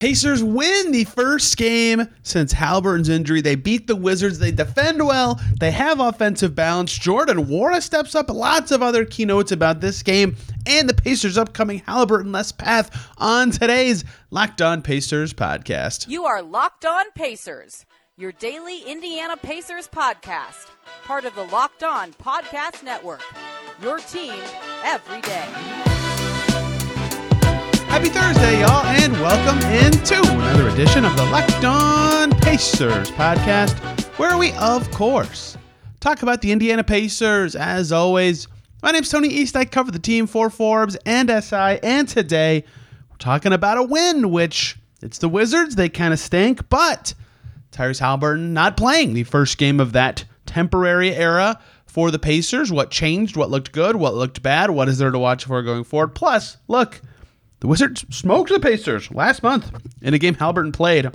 Pacers win the first game since Haliburton's injury. They beat the Wizards. They defend well. They have offensive balance. Jordan Nwora steps up. Lots of other keynotes about this game and the Pacers' upcoming Haliburton less path on today's Locked On Pacers podcast. You are Locked On Pacers, your daily Indiana Pacers podcast, part of the Locked On Podcast Network. Your team every day. Happy Thursday, y'all, and welcome into another edition of the Locked On Pacers podcast, where we, of course, talk about the Indiana Pacers. As always, my name's Tony East. I cover the team for Forbes and SI, and today we're talking about a win, which it's the Wizards. They kind of stink, but Tyrese Haliburton not playing the first game of that temporary era for the Pacers. What changed? What looked good? What looked bad? What is there to watch for going forward? Plus, look. The Wizards smoked the Pacers last month in a game Haliburton played.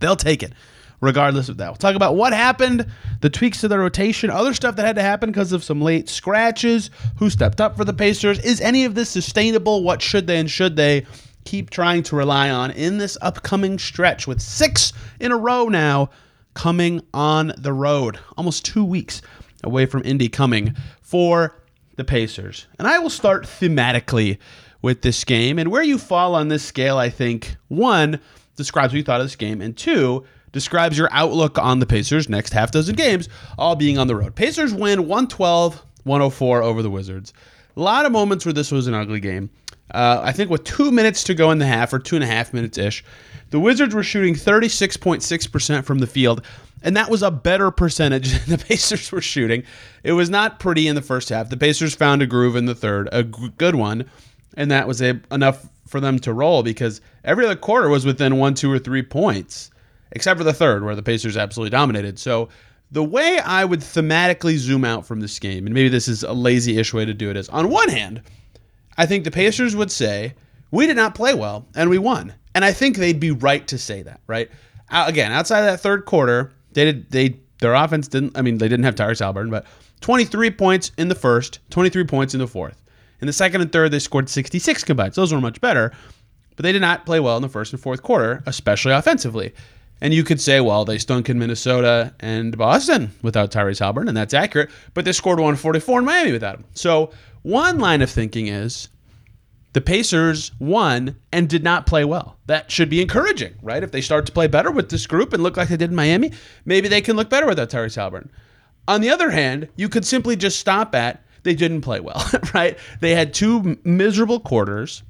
They'll take it, regardless of that. We'll talk about what happened, the tweaks to the rotation, other stuff that had to happen because of some late scratches, who stepped up for the Pacers. Is any of this sustainable? What should they and should they keep trying to rely on in this upcoming stretch with six in a row now coming on the road? Almost two weeks away from Indy coming for the Pacers. And I will start thematically with this game. And where you fall on this scale, I think, one, describes what you thought of this game, and two, describes your outlook on the Pacers' next half dozen games, all being on the road. Pacers win 112 104 over the Wizards. A lot of moments where this was an ugly game. Uh, I think with two minutes to go in the half, or two and a half minutes ish, the Wizards were shooting 36.6% from the field, and that was a better percentage than the Pacers were shooting. It was not pretty in the first half. The Pacers found a groove in the third, a good one and that was a, enough for them to roll because every other quarter was within one, two, or three points, except for the third where the Pacers absolutely dominated. So the way I would thematically zoom out from this game, and maybe this is a lazy-ish way to do it, is on one hand, I think the Pacers would say we did not play well and we won, and I think they'd be right to say that, right? Again, outside of that third quarter, they did they their offense didn't. I mean, they didn't have Tyrese Haliburton, but 23 points in the first, 23 points in the fourth. In the second and third, they scored 66 combined. So Those were much better, but they did not play well in the first and fourth quarter, especially offensively. And you could say, well, they stunk in Minnesota and Boston without Tyrese Haliburton, and that's accurate, but they scored 144 in Miami without him. So one line of thinking is the Pacers won and did not play well. That should be encouraging, right? If they start to play better with this group and look like they did in Miami, maybe they can look better without Tyrese Haliburton. On the other hand, you could simply just stop at they didn't play well, right? They had two miserable quarters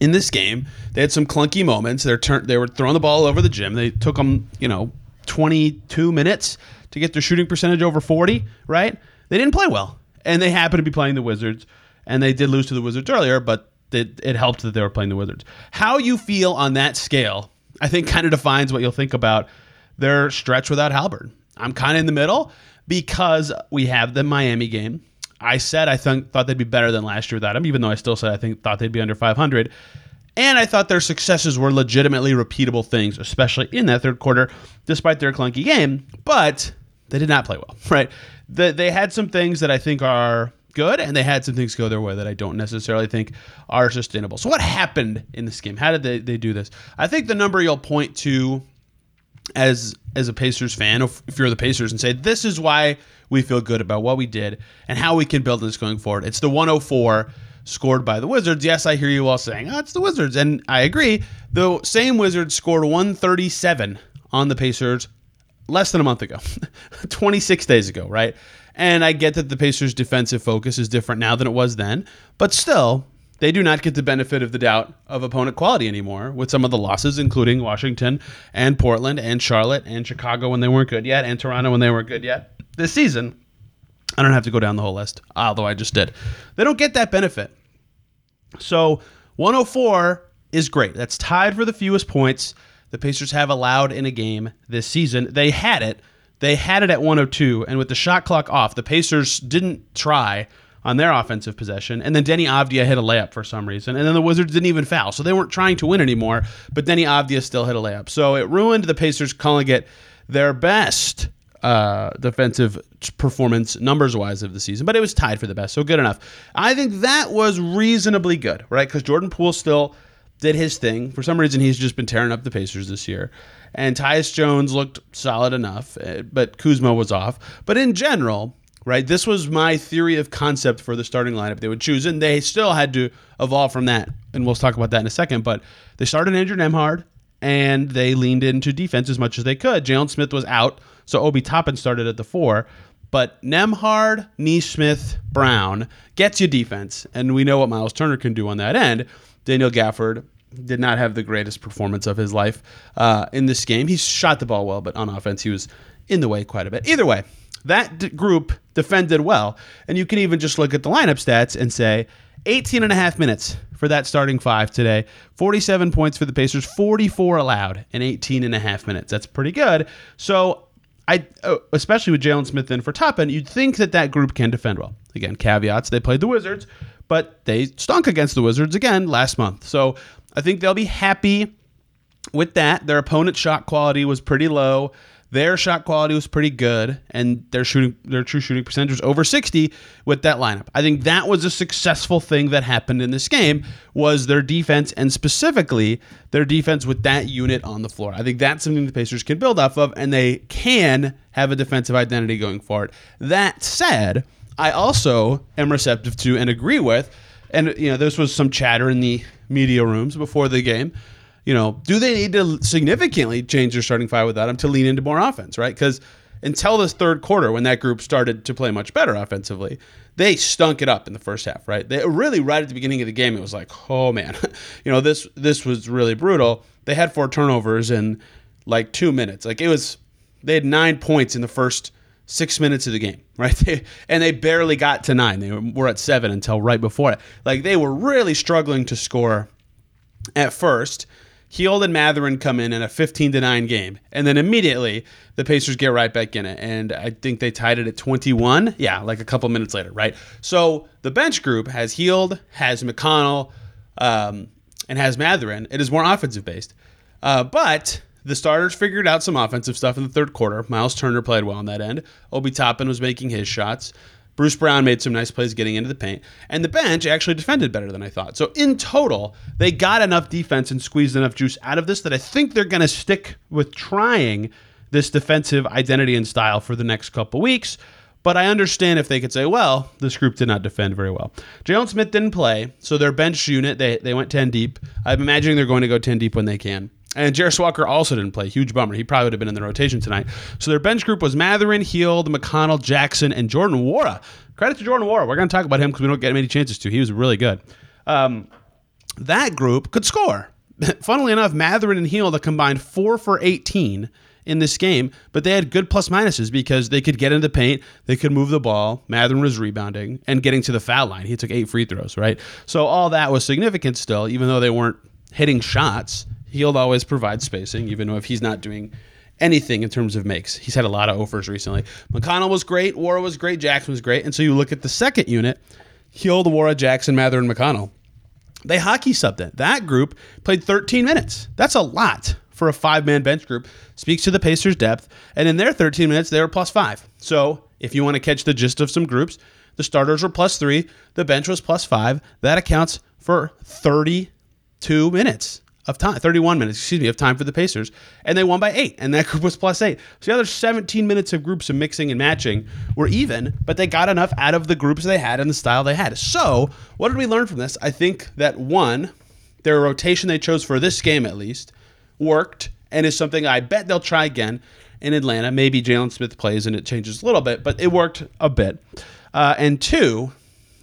in this game. They had some clunky moments. Turn they were throwing the ball over the gym. They took them, you know, 22 minutes to get their shooting percentage over 40, right? They didn't play well. And they happened to be playing the Wizards and they did lose to the Wizards earlier, but it, it helped that they were playing the Wizards. How you feel on that scale, I think kind of defines what you'll think about their stretch without Haliburton. I'm kind of in the middle because we have the Miami game I said I th- thought they'd be better than last year without him, even though I still said I think thought they'd be under 500. And I thought their successes were legitimately repeatable things, especially in that third quarter, despite their clunky game. But they did not play well, right? The, they had some things that I think are good, and they had some things go their way that I don't necessarily think are sustainable. So, what happened in this game? How did they, they do this? I think the number you'll point to as as a Pacers fan, if, if you're the Pacers, and say this is why we feel good about what we did and how we can build this going forward. It's the 104 scored by the Wizards. Yes, I hear you all saying, oh, it's the Wizards. And I agree. The same Wizards scored 137 on the Pacers less than a month ago, 26 days ago, right? And I get that the Pacers' defensive focus is different now than it was then, but still, they do not get the benefit of the doubt of opponent quality anymore with some of the losses, including Washington and Portland and Charlotte and Chicago when they weren't good yet, and Toronto when they weren't good yet this season, I don't have to go down the whole list, although I just did. They don't get that benefit. So 104 is great. That's tied for the fewest points the Pacers have allowed in a game this season. They had it. They had it at 102, and with the shot clock off, the Pacers didn't try on their offensive possession. And then Deni Avdija hit a layup for some reason. And then the Wizards didn't even foul. So they weren't trying to win anymore, but Deni Avdija still hit a layup. So it ruined the Pacers calling it their best uh, defensive performance numbers wise of the season, but it was tied for the best, so good enough. I think that was reasonably good, right? Because Jordan Poole still did his thing. For some reason, he's just been tearing up the Pacers this year. And Tyus Jones looked solid enough, eh, but Kuzma was off. But in general, right, this was my theory of concept for the starting lineup they would choose, and they still had to evolve from that. And we'll talk about that in a second. But they started Andrew Nembhard, and they leaned into defense as much as they could. Jalen Smith was out, so Obi Toppin started at the four. But Nembhard, Nesmith, Brown gets you defense, and we know what Miles Turner can do on that end. Daniel Gafford did not have the greatest performance of his life uh, in this game. He shot the ball well, but on offense, he was in the way quite a bit. Either way, that d- group defended well. And you can even just look at the lineup stats and say 18 and a half minutes for that starting five today. 47 points for the Pacers, 44 allowed in 18 and a half minutes. That's pretty good. So I, oh, especially with Jalen Smith in for Toppin, you'd think that that group can defend well. Again, caveats: they played the Wizards, but they stunk against the Wizards again last month. So I think they'll be happy with that. Their opponent's shot quality was pretty low. Their shot quality was pretty good, and their shooting, their true shooting percentage was over 60 with that lineup. I think that was a successful thing that happened in this game was their defense, and specifically their defense with that unit on the floor. I think that's something the Pacers can build off of, and they can have a defensive identity going forward. That said, I also am receptive to and agree with, and you know, this was some chatter in the media rooms before the game you know, do they need to significantly change their starting five without him to lean into more offense, right? Because until this third quarter, when that group started to play much better offensively, they stunk it up in the first half, right? They really right at the beginning of the game, it was like, oh man, you know, this this was really brutal. They had four turnovers in like two minutes. Like it was, they had nine points in the first six minutes of the game, right? They, and they barely got to nine. They were at seven until right before it. Like they were really struggling to score at first. Hield and Mathurin come in in a 15 to 9 game. And then immediately the Pacers get right back in it. And I think they tied it at 21. Yeah, like a couple minutes later, right? So the bench group has Hield, has McConnell, um, and has Mathurin. It is more offensive based. Uh, but the starters figured out some offensive stuff in the third quarter. Miles Turner played well on that end. Obi Toppin was making his shots. Bruce Brown made some nice plays getting into the paint, and the bench actually defended better than I thought. So in total, they got enough defense and squeezed enough juice out of this that I think they're going to stick with trying this defensive identity and style for the next couple weeks. But I understand if they could say, well, this group did not defend very well. Jalen Smith didn't play, so their bench unit, they, they went 10 deep. I'm imagining they're going to go 10 deep when they can. And Jarace Walker also didn't play. Huge bummer. He probably would have been in the rotation tonight. So their bench group was Mathurin, Hield, McConnell, Jackson, and Jordan Nwora. Credit to Jordan Nwora. We're going to talk about him because we don't get many chances to. He was really good. Um, that group could score. Funnily enough, Mathurin and Hield combined four for 18 in this game, but they had good plus minuses because they could get into the paint, they could move the ball. Mathurin was rebounding and getting to the foul line. He took eight free throws, right? So all that was significant still, even though they weren't hitting shots. Hield always provides spacing, even if he's not doing anything in terms of makes. He's had a lot of offers recently. McConnell was great, Nwora was great, Jackson was great. And so you look at the second unit, Hield, Nwora, Jackson, Mather, and McConnell. They hockey subbed it. That group played 13 minutes. That's a lot for a five man bench group. Speaks to the Pacers' depth. And in their 13 minutes, they were plus five. So if you want to catch the gist of some groups, the starters were plus three, the bench was plus five. That accounts for 32 minutes of time, 31 minutes, excuse me, of time for the Pacers, and they won by eight, and that group was plus eight. So the other 17 minutes of groups of mixing and matching were even, but they got enough out of the groups they had and the style they had. So what did we learn from this? I think that one, their rotation they chose for this game at least worked, and is something I bet they'll try again in Atlanta. Maybe Jalen Smith plays and it changes a little bit, but it worked a bit. Uh, and two,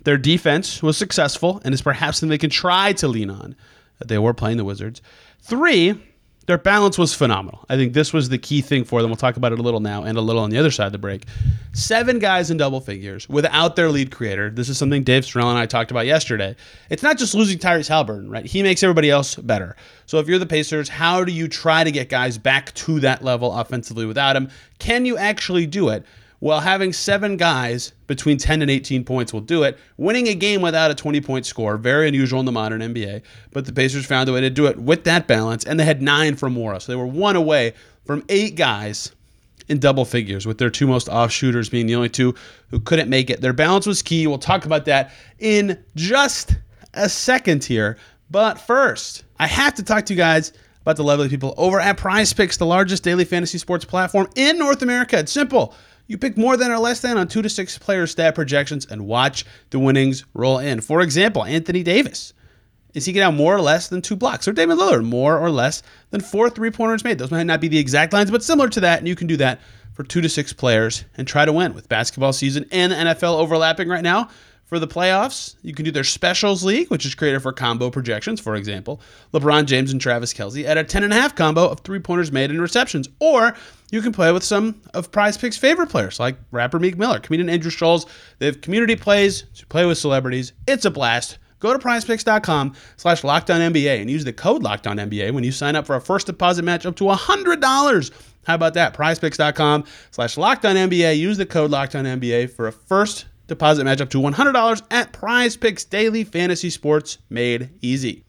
their defense was successful and is perhaps something they can try to lean on they were playing the Wizards. Three, their balance was phenomenal. I think this was the key thing for them. We'll talk about it a little now and a little on the other side of the break. Seven guys in double figures without their lead creator. This is something Dave Storell and I talked about yesterday. It's not just losing Tyrese Haliburton, right? He makes everybody else better. So if you're the Pacers, how do you try to get guys back to that level offensively without him? Can you actually do it? Well, having seven guys between 10 and 18 points will do it. Winning a game without a 20 point score, very unusual in the modern NBA. But the Pacers found a way to do it with that balance, and they had nine from Nwora. So they were one away from eight guys in double figures, with their two most off shooters being the only two who couldn't make it. Their balance was key. We'll talk about that in just a second here. But first, I have to talk to you guys about the lovely people over at PrizePicks, the largest daily fantasy sports platform in North America. It's simple. You pick more than or less than on two to six player stat projections and watch the winnings roll in. For example, Anthony Davis. Is he getting out more or less than two blocks? Or David Lillard, more or less than four three pointers made? Those might not be the exact lines, but similar to that. And you can do that for two to six players and try to win with basketball season and the NFL overlapping right now for the playoffs. You can do their specials league, which is created for combo projections, for example, LeBron James and Travis Kelce at a 10.5 combo of three pointers made and receptions. Or you can play with some of PrizePicks' favorite players, like rapper Meek Miller, comedian Andrew Schulz. They have community plays to play with celebrities. It's a blast. Go to prizepicks.com slash lockedonnba and use the code lockedonnba when you sign up for a first deposit match up to $100. How about that? prizepicks.com slash lockedonnba. Use the code lockedonnba for a first deposit match up to $100 at PrizePicks Daily Fantasy Sports Made Easy.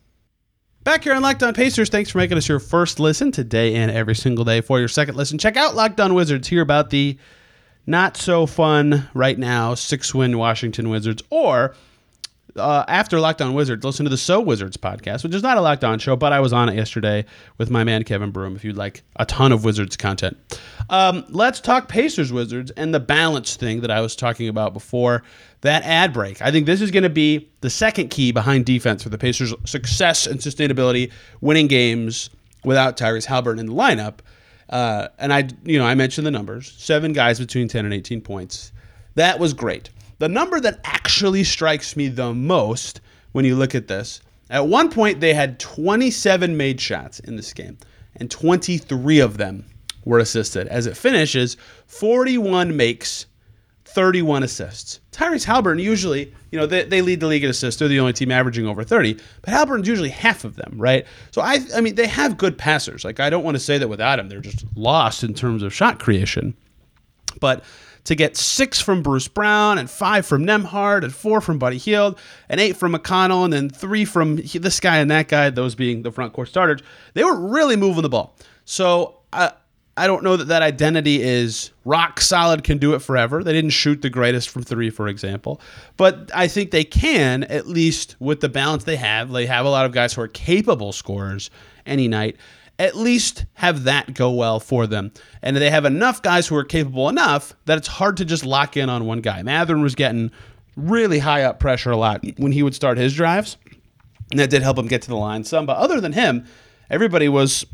Back here on Locked On Pacers, thanks for making us your first listen today and every single day. For your second listen, check out Locked On Wizards. Hear about the not so fun right now six win Washington Wizards or uh, after Locked On Wizards, listen to the So Wizards podcast, which is not a Locked On show, but I was on it yesterday with my man Kevin Broom. If you'd like a ton of Wizards content, um, let's talk Pacers Wizards and the balance thing that I was talking about before that ad break. I think this is going to be the second key behind defense for the Pacers' success and sustainability, winning games without Tyrese Haliburton in the lineup. Uh, and I, you know, I mentioned the numbers: seven guys between ten and eighteen points. That was great. The number that actually strikes me the most when you look at this, at one point they had 27 made shots in this game, and 23 of them were assisted. As it finishes, 41 makes, 31 assists. Tyrese Haliburton usually, you know, they, they lead the league in assists. They're the only team averaging over 30, but Haliburton's usually half of them, right? So I, I mean, they have good passers. Like I don't want to say that without him, they're just lost in terms of shot creation, but to get six from Bruce Brown and five from Nembhard and four from Buddy Hield and eight from McConnell and then three from this guy and that guy, those being the front court starters, they were really moving the ball. So I, I don't know that that identity is rock solid, can do it forever. They didn't shoot the greatest from three, for example. But I think they can, at least with the balance they have. They have a lot of guys who are capable scorers any night at least have that go well for them. And they have enough guys who are capable enough that it's hard to just lock in on one guy. Mathurin was getting really high up pressure a lot when he would start his drives. And that did help him get to the line some. But other than him, everybody was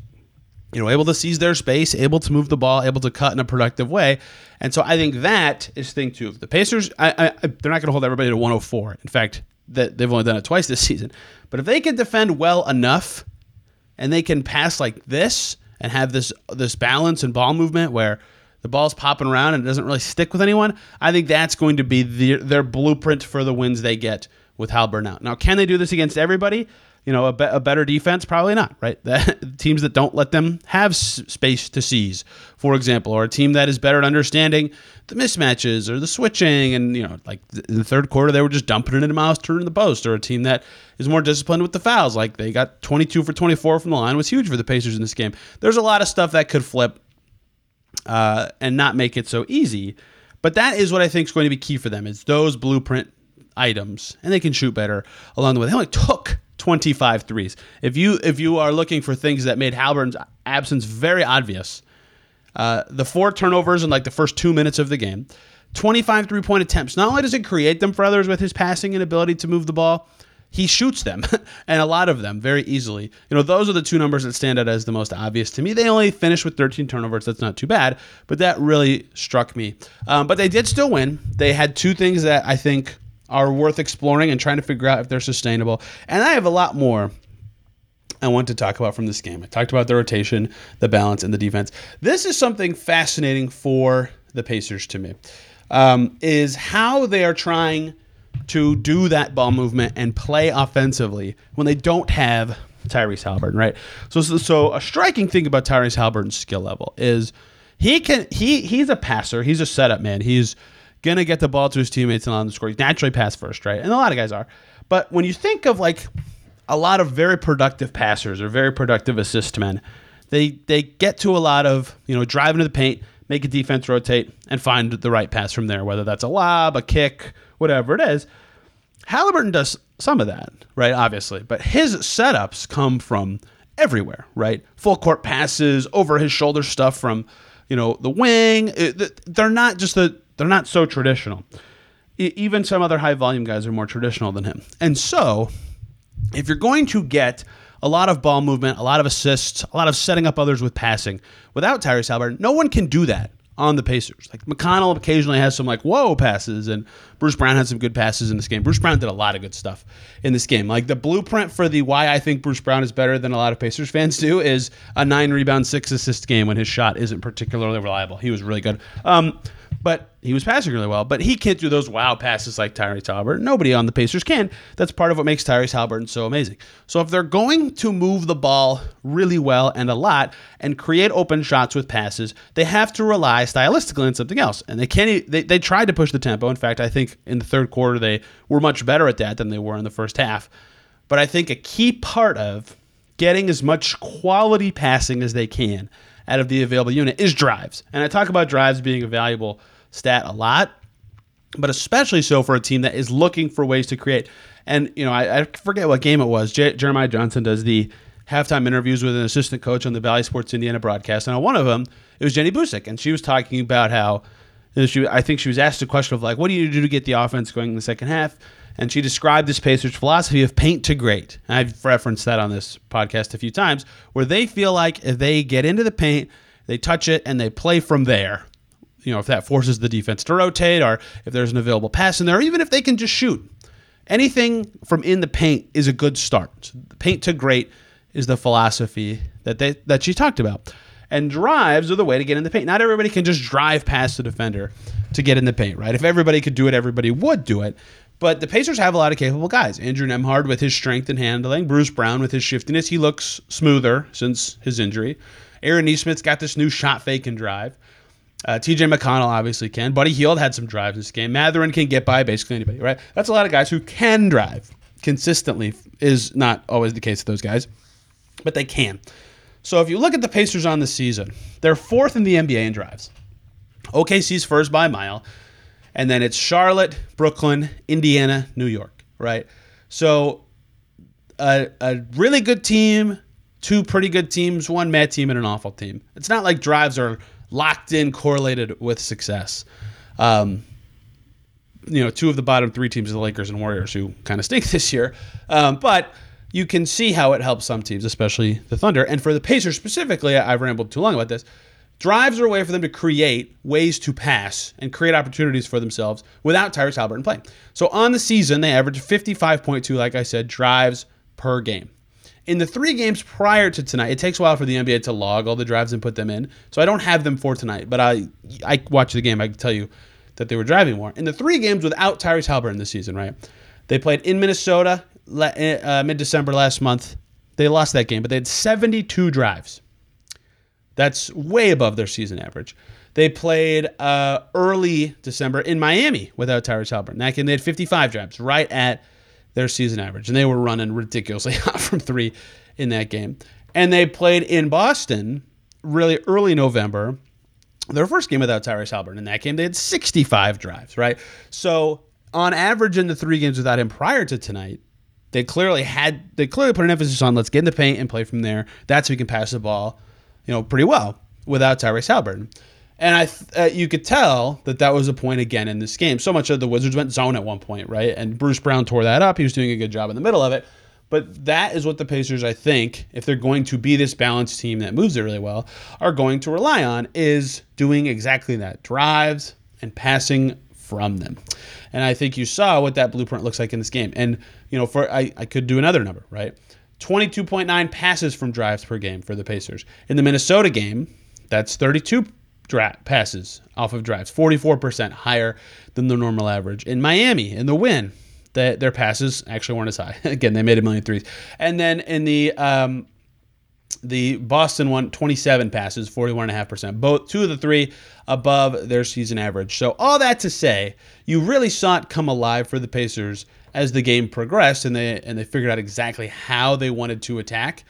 you know, able to seize their space, able to move the ball, able to cut in a productive way. And so I think that is thing two. The Pacers, I, I, they're not going to hold everybody to 104. In fact, that they've only done it twice this season. But if they can defend well enough and they can pass like this and have this this balance and ball movement where the ball's popping around and it doesn't really stick with anyone, I think that's going to be the, their blueprint for the wins they get with Hal Burnout. Now, can they do this against everybody? You know, a, be- a better defense? Probably not, right? teams that don't let them have s- space to seize, for example, or a team that is better at understanding the mismatches or the switching. And, you know, like in the third quarter, they were just dumping it into Miles Turner in the post, or a team that is more disciplined with the fouls. Like they got 22 for 24 from the line, was huge for the Pacers in this game. There's a lot of stuff that could flip uh, and not make it so easy. But that is what I think is going to be key for them. Is those blueprint items, and they can shoot better along the way. They only took 25 threes. If you if you are looking for things that made Haliburton's absence very obvious, uh, the four turnovers in like the first two minutes of the game, 25 three point attempts. Not only does it create them for others with his passing and ability to move the ball, he shoots them and a lot of them very easily. You know, those are the two numbers that stand out as the most obvious to me. They only finished with 13 turnovers. That's not too bad, but that really struck me. Um, but they did still win. They had two things that I think are worth exploring and trying to figure out if they're sustainable. And I have a lot more I want to talk about from this game. I talked about the rotation, the balance, and the defense. This is something fascinating for the Pacers to me, um, is how they are trying to do that ball movement and play offensively when they don't have Tyrese Haliburton, right? So, so, so a striking thing about Tyrese Haliburton's skill level is he can he he's a passer, he's a setup man, he's gonna get the ball to his teammates and on the score. He's naturally pass first, right? And a lot of guys are. But when you think of like a lot of very productive passers or very productive assist men, they they get to a lot of you know drive into the paint, make a defense rotate, and find the right pass from there. Whether that's a lob, a kick, whatever it is. Haliburton does some of that, right? Obviously, but his setups come from everywhere, right? Full court passes, over his shoulder stuff from, you know, the wing. They're not just the they're not so traditional. E- even some other high volume guys are more traditional than him. And so, if you're going to get a lot of ball movement, a lot of assists, a lot of setting up others with passing without Tyrese Haliburton, no one can do that on the Pacers. Like McConnell occasionally has some like whoa passes, and Bruce Brown had some good passes in this game. Bruce Brown did a lot of good stuff in this game. Like the blueprint for the why I think Bruce Brown is better than a lot of Pacers fans do is a nine rebound, six assist game when his shot isn't particularly reliable. He was really good. Um, but he was passing really well. But he can't do those wow passes like Tyrese Haliburton. Nobody on the Pacers can. That's part of what makes Tyrese Haliburton so amazing. So if they're going to move the ball really well and a lot and create open shots with passes, they have to rely stylistically on something else. And they can't. They, they tried to push the tempo. In fact, I think in the third quarter they were much better at that than they were in the first half. But I think a key part of getting as much quality passing as they can out of the available unit is drives. And I talk about drives being a valuable stat a lot, but especially so for a team that is looking for ways to create. And, you know, I, I forget what game it was. J- Jeremiah Johnson does the halftime interviews with an assistant coach on the Bally Sports Indiana broadcast. And on one of them, it was Jenny Boucek. And she was talking about how, you know, she, I think she was asked a question of like, what do you do to get the offense going in the second half? And she described this Pacers philosophy of paint to great. I've referenced that on this podcast a few times, where they feel like if they get into the paint, they touch it, and they play from there. You know, if that forces the defense to rotate, or if there's an available pass in there, or even if they can just shoot, anything from in the paint is a good start. Paint to great is the philosophy that they that she talked about. And drives are the way to get in the paint. Not everybody can just drive past the defender to get in the paint, right? If everybody could do it, everybody would do it. But the Pacers have a lot of capable guys. Andrew Nembhard with his strength and handling, Bruce Brown with his shiftiness. He looks smoother since his injury. Aaron Nesmith's got this new shot fake and drive. Uh, TJ McConnell obviously can. Buddy Hield had some drives in this game. Mathurin can get by basically anybody, right? That's a lot of guys who can drive consistently. Is not always the case with those guys, but they can. So if you look at the Pacers on the season, they're fourth in the NBA in drives. OKC's first by mile, and then it's Charlotte, Brooklyn, Indiana, New York, right? So a, a really good team, two pretty good teams, one mad team, and an awful team. It's not like drives are locked in, correlated with success. Um, you know, two of the bottom three teams are the Lakers and Warriors, who kind of stink this year. Um, but you can see how it helps some teams, especially the Thunder. And for the Pacers specifically, I've rambled too long about this. Drives are a way for them to create ways to pass and create opportunities for themselves without Tyrese Haliburton playing. So on the season, they averaged 55.2, like I said, drives per game. In the three games prior to tonight, it takes a while for the NBA to log all the drives and put them in. So I don't have them for tonight, but I I watched the game. I can tell you that they were driving more. In the three games without Tyrese Haliburton this season, right? They played in Minnesota uh, mid December last month. They lost that game, but they had 72 drives. That's way above their season average. They played uh, early December in Miami without Tyrese Haliburton. That game, they had 55 drives, right at their season average. And they were running ridiculously hot from three in that game. And they played in Boston really early November, their first game without Tyrese Haliburton. In that game, they had 65 drives, right? So on average in the three games without him prior to tonight, they clearly had they clearly put an emphasis on let's get in the paint and play from there. That's we can pass the ball, you know, pretty well without Tyrese Haliburton. And I, uh, you could tell that that was a point again in this game. So much of the Wizards went zone at one point, right? And Bruce Brown tore that up. He was doing a good job in the middle of it. But that is what the Pacers, I think, if they're going to be this balanced team that moves it really well, are going to rely on is doing exactly that: drives and passing from them. And I think you saw what that blueprint looks like in this game. And you know, for I, I could do another number, right? 22.9 passes from drives per game for the Pacers. In the Minnesota game, that's 32 dra- passes off of drives, 44% higher than the normal average. In Miami, in the win, the, their passes actually weren't as high. Again, they made a million threes. And then in the um, the Boston one, 27 passes, 41.5%. Both two of the three above their season average. So all that to say, you really saw it come alive for the Pacers as the game progressed and they and they figured out exactly how they wanted to attack.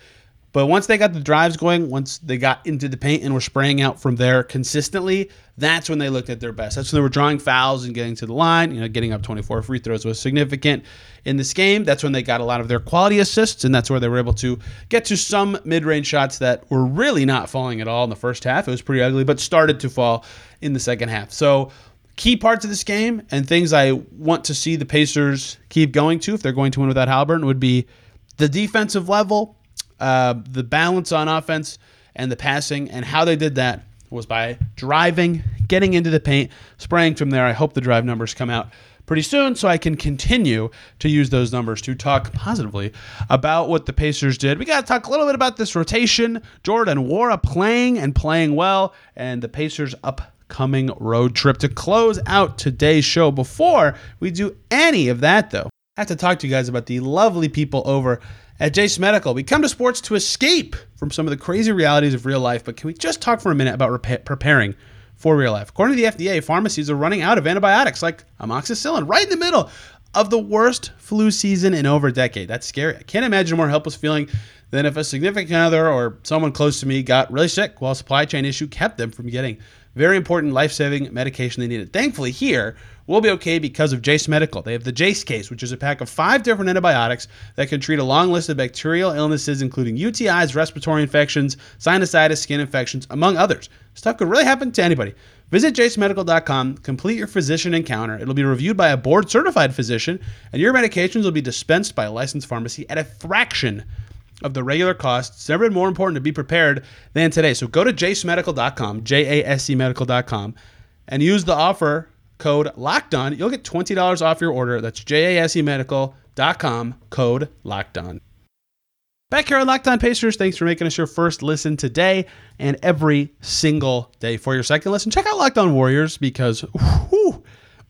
But once they got the drives going, once they got into the paint and were spraying out from there consistently, that's when they looked at their best. That's when they were drawing fouls and getting to the line. You know, getting up 24 free throws was significant in this game. That's when they got a lot of their quality assists, and that's where they were able to get to some mid-range shots that were really not falling at all in the first half. It was pretty ugly, but started to fall in the second half. So key parts of this game and things I want to see the Pacers keep going to if they're going to win without Haliburton would be the defensive level uh, the balance on offense and the passing, and how they did that was by driving, getting into the paint, spraying from there. I hope the drive numbers come out pretty soon so I can continue to use those numbers to talk positively about what the Pacers did. We got to talk a little bit about this rotation. Jordan Nwora playing and playing well, and the Pacers upcoming road trip to close out today's show. Before we do any of that, though, I have to talk to you guys about the lovely people over at Jase Medical. We come to sports to escape from some of the crazy realities of real life, but can we just talk for a minute about repa- preparing for real life? According to the FDA, pharmacies are running out of antibiotics like amoxicillin right in the middle of the worst flu season in over a decade. That's scary. I can't imagine a more helpless feeling than if a significant other or someone close to me got really sick while a supply chain issue kept them from getting very important life saving medication they needed. Thankfully, here, we'll be okay because of Jase Medical. They have the Jase case, which is a pack of five different antibiotics that can treat a long list of bacterial illnesses, including UTIs, respiratory infections, sinusitis, skin infections, among others. Stuff could really happen to anybody. Visit jasemedical.com, complete your physician encounter. It'll be reviewed by a board certified physician, and your medications will be dispensed by a licensed pharmacy at a fraction of the regular cost. It's never been more important to be prepared than today. So go to jasemedical.com, J A S E medical.com, and use the offer code locked on. You'll get $20 off your order. That's J A S E medical.com, code locked on. Back here on Locked On Pacers, thanks for making us your first listen today and every single day. For your second listen, check out Locked On Warriors because, whew,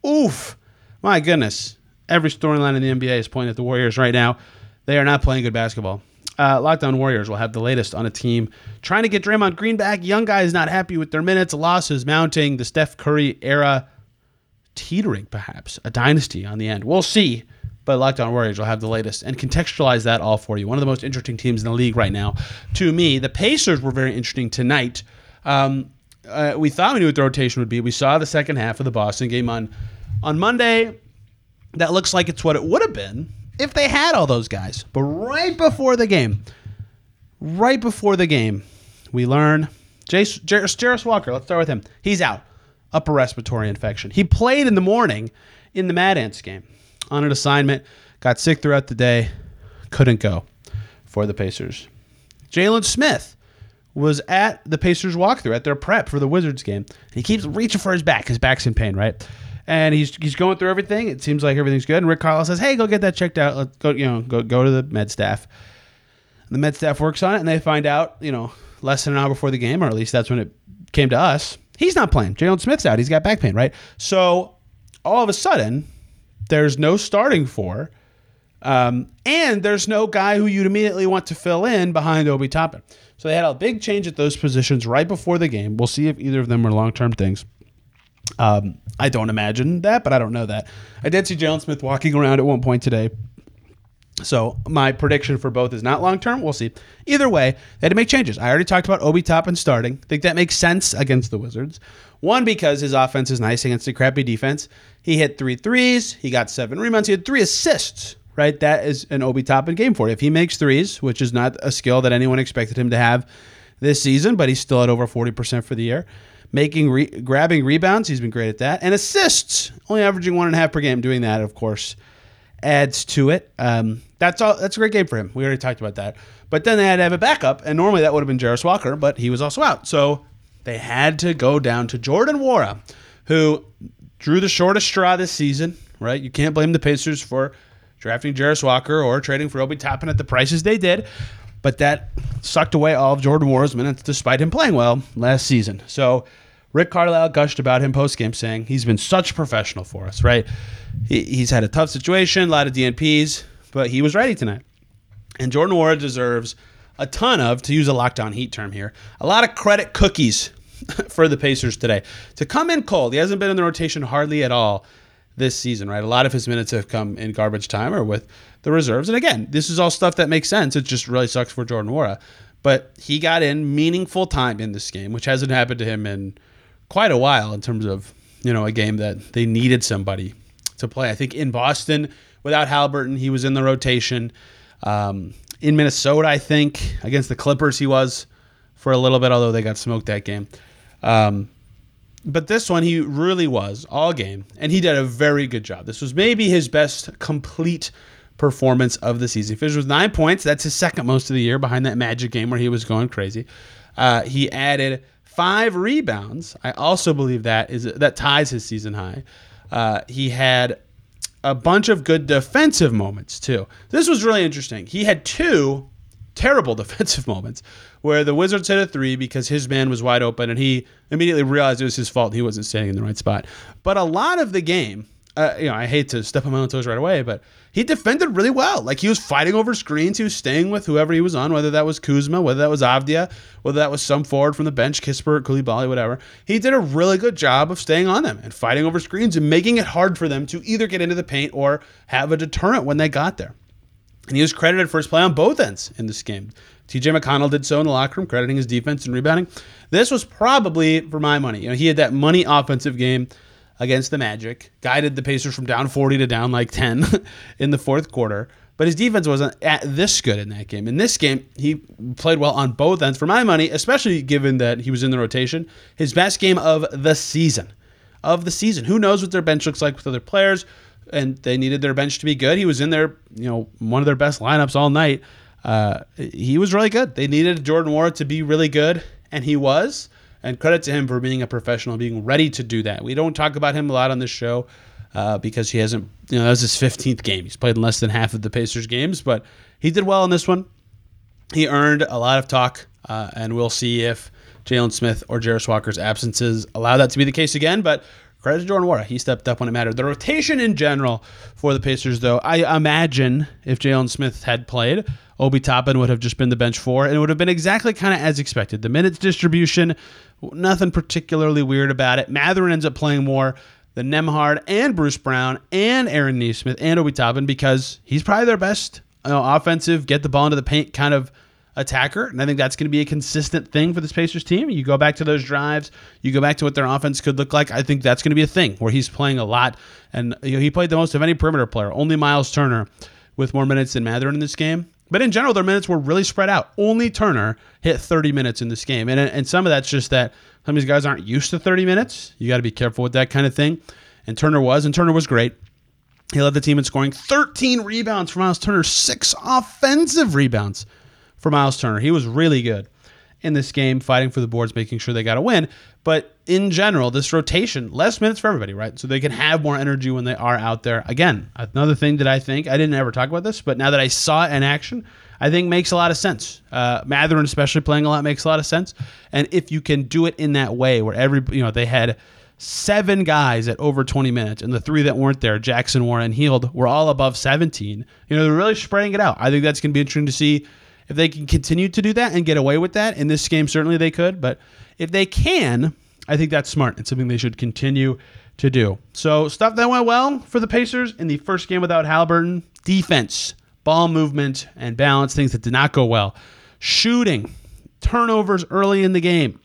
oof, my goodness, every storyline in the NBA is pointing at the Warriors right now. They are not playing good basketball. Uh, Locked On Warriors will have the latest on a team trying to get Draymond Green back. Young guys not happy with their minutes. Losses mounting. The Steph Curry era teetering, perhaps. A dynasty on the end. We'll see. But Locked On Warriors will have the latest and contextualize that all for you. One of the most interesting teams in the league right now. To me, the Pacers were very interesting tonight. Um, uh, we thought we knew what the rotation would be. We saw the second half of the Boston game on on Monday. That looks like it's what it would have been if they had all those guys. But right before the game, right before the game, we learn Jace, Jarace Walker. Let's start with him. He's out, upper respiratory infection. He played in the morning in the Mad Ants game on an assignment. Got sick throughout the day, couldn't go for the Pacers. Jalen Smith was at the Pacers walkthrough at their prep for the Wizards game. He keeps reaching for his back. His back's in pain, right? And he's he's going through everything. It seems like everything's good. And Rick Carlisle says, "Hey, go get that checked out. Let's go. You know, go go to the med staff." The med staff works on it, and they find out, you know, less than an hour before the game, or at least that's when it came to us. He's not playing. Jalen Smith's out. He's got back pain, right? So all of a sudden, there's no starting for, um, and there's no guy who you'd immediately want to fill in behind Obi Toppin. So they had a big change at those positions right before the game. We'll see if either of them are long term things. Um, I don't imagine that, but I don't know that. I did see Jalen Smith walking around at one point today. So my prediction for both is not long term. We'll see. Either way, they had to make changes. I already talked about Obi Toppin starting. I think that makes sense against the Wizards. One because his offense is nice against a crappy defense. He hit three threes. He got seven rebounds. He had three assists. Right, that is an Obi Top Toppin game for. If he makes threes, which is not a skill that anyone expected him to have this season, but he's still at over forty percent for the year making re- grabbing rebounds. He's been great at that, and assists, only averaging one and a half per game. Doing that, of course, adds to it. Um, that's all. That's a great game for him. We already talked about that. But then they had to have a backup, and normally that would have been Jarace Walker, but he was also out. So they had to go down to Jordan Nwora, who drew the shortest straw this season. Right? You can't blame the Pacers for drafting Jarace Walker or trading for Obi Toppin at the prices they did. But that sucked away all of Jordan Nwora's minutes despite him playing well last season. So Rick Carlisle gushed about him post game, saying he's been such a professional for us, right? He, he's had a tough situation, a lot of DNPs, but he was ready tonight. And Jordan Nwora deserves a ton of, to use a Locked On Heat term here, a lot of credit cookies for the Pacers today. To come in cold, he hasn't been in the rotation hardly at all this season, right? A lot of his minutes have come in garbage time or with the reserves. And again, this is all stuff that makes sense. It just really sucks for Jordan Nwora. but he got in meaningful time in this game, which hasn't happened to him in quite a while in terms of you know a game that they needed somebody to play. I think in Boston without Haliburton, he was in the rotation. Um, in Minnesota, I think against the Clippers, he was for a little bit, although they got smoked that game. Um, but this one, he really was all game, and he did a very good job. This was maybe his best complete performance of the season. He finished with nine points. That's his second most of the year behind that Magic game where he was going crazy. Uh, he added five rebounds. I also believe that is that ties his season high. Uh, he had a bunch of good defensive moments too. This was really interesting. He had two terrible defensive moments where the Wizards hit a three because his man was wide open and he immediately realized it was his fault. He wasn't standing in the right spot. But a lot of the game, uh, you know, I hate to step on my own toes right away, but he defended really well. Like he was fighting over screens. He was staying with whoever he was on, whether that was Kuzma, whether that was Avdija, whether that was some forward from the bench, Kispert, Coulibaly, whatever. He did a really good job of staying on them and fighting over screens and making it hard for them to either get into the paint or have a deterrent when they got there. And he was credited for his play on both ends in this game. TJ McConnell did so in the locker room, crediting his defense and rebounding. This was probably, for my money, you know, he had that money offensive game against the Magic, guided the Pacers from down 40 to down like 10 in the fourth quarter. But his defense wasn't at this good in that game. In this game, he played well on both ends. For my money, especially given that he was in the rotation, his best game of the season. Of the season. Who knows what their bench looks like with other players? And they needed their bench to be good. He was in there, you know, one of their best lineups all night. Uh, he was really good. They needed Jordan Nwora to be really good, and he was. And credit to him for being a professional, being ready to do that. We don't talk about him a lot on this show uh, because he hasn't, you know, that was his 15th game. He's played in less than half of the Pacers games, but he did well in this one. He earned a lot of talk, uh, and we'll see if Jalen Smith or Jarace Walker's absences allow that to be the case again. But credit to Jordan Nwora. He stepped up when it mattered. The rotation in general for the Pacers, though, I imagine if Jalen Smith had played, Obi Toppin would have just been the bench four, and it would have been exactly kind of as expected. The minutes distribution, nothing particularly weird about it. Mathurin ends up playing more than Nembhard and Bruce Brown and Aaron Nesmith and Obi Toppin because he's probably their best you know, offensive, get the ball into the paint kind of attacker. And I think that's going to be a consistent thing for this Pacers team. You go back to those drives, you go back to what their offense could look like. I think that's going to be a thing where he's playing a lot. And you know, he played the most of any perimeter player, only Miles Turner with more minutes than Mathurin in this game. But in general, their minutes were really spread out. Only Turner hit 30 minutes in this game. And, and some of that's just that some of these guys aren't used to 30 minutes. You got to be careful with that kind of thing. And Turner was, and Turner was great. He led the team in scoring 13 rebounds for Miles Turner, six offensive rebounds for Miles Turner. He was really good in this game, fighting for the boards, making sure they got a win. But in general, this rotation, less minutes for everybody, right? So they can have more energy when they are out there. Again, another thing that I think, I didn't ever talk about this, but now that I saw it in action, I think makes a lot of sense. Uh, Mathurin, especially playing a lot, makes a lot of sense. And if you can do it in that way, where every, you know, they had seven guys at over 20 minutes, and the three that weren't there, Jackson, Nwora, Hield, were all above 17. You know, they're really spreading it out. I think that's going to be interesting to see if they can continue to do that and get away with that. In this game, certainly they could, but if they can, I think that's smart. It's something they should continue to do. So, stuff that went well for the Pacers in the first game without Haliburton defense, ball movement, and balance, things that did not go well. Shooting, turnovers early in the game,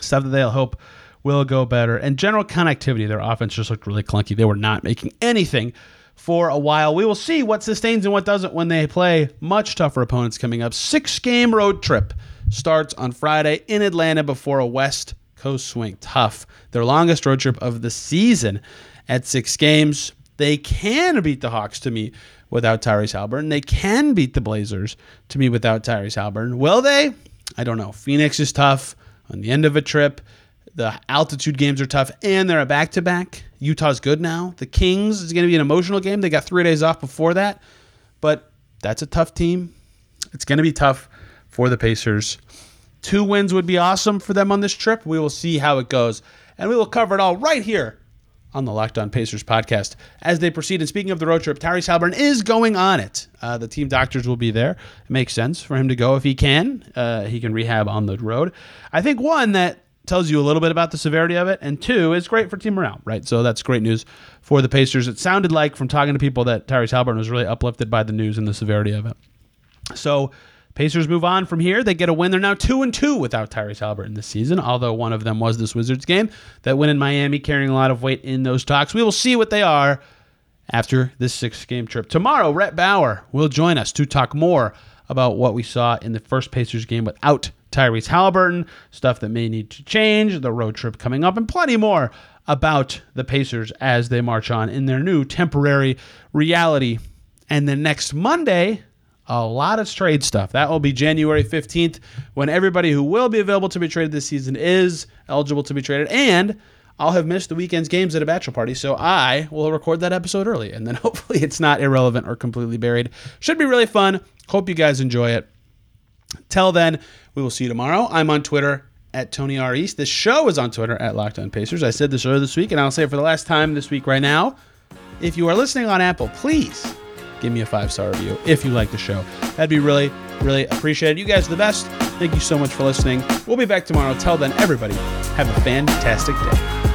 stuff that they'll hope will go better. And general connectivity, their offense just looked really clunky. They were not making anything for a while. We will see what sustains and what doesn't when they play much tougher opponents coming up. Six game road trip starts on Friday in Atlanta before a West Coast swing. Tough. Their longest road trip of the season at six games. They can beat the Hawks to me without Tyrese Haliburton. They can beat the Blazers to me without Tyrese Haliburton. Will they? I don't know. Phoenix is tough on the end of a trip. The altitude games are tough, and they're a back to back. Utah's good now. The Kings is going to be an emotional game. They got three days off before that, but that's a tough team. It's going to be tough for the Pacers. Two wins would be awesome for them on this trip. We will see how it goes, and we will cover it all right here on the Locked On Pacers podcast as they proceed. And speaking of the road trip, Tyrese Haliburton is going on it. Uh, the team doctors will be there. It makes sense for him to go if he can. Uh, he can rehab on the road. I think one that tells you a little bit about the severity of it, and two, it's great for team morale, right? So that's great news for the Pacers. It sounded like from talking to people that Tyrese Haliburton was really uplifted by the news and the severity of it. So Pacers move on from here. They get a win. They're now two and two without Tyrese Haliburton this season. Although one of them was this Wizards game, that win in Miami, carrying a lot of weight in those talks. We will see what they are after this six game trip. Tomorrow, Rhett Bauer will join us to talk more about what we saw in the first Pacers game without Tyrese Haliburton, stuff that may need to change, the road trip coming up, and plenty more about the Pacers as they march on in their new temporary reality. And then next Monday, a lot of trade stuff. That will be January 15th when everybody who will be available to be traded this season is eligible to be traded. And I'll have missed the weekend's games at a bachelor party, so I will record that episode early. And then hopefully it's not irrelevant or completely buried. Should be really fun. Hope you guys enjoy it. Till then, we will see you tomorrow. I'm on Twitter at Tony R. East. This show is on Twitter at Locked On Pacers. I said this earlier this week, and I'll say it for the last time this week right now. If you are listening on Apple, please give me a five star review if you like the show. That'd be really, really appreciated. You guys are the best. Thank you so much for listening. We'll be back tomorrow. Till then, everybody, have a fantastic day.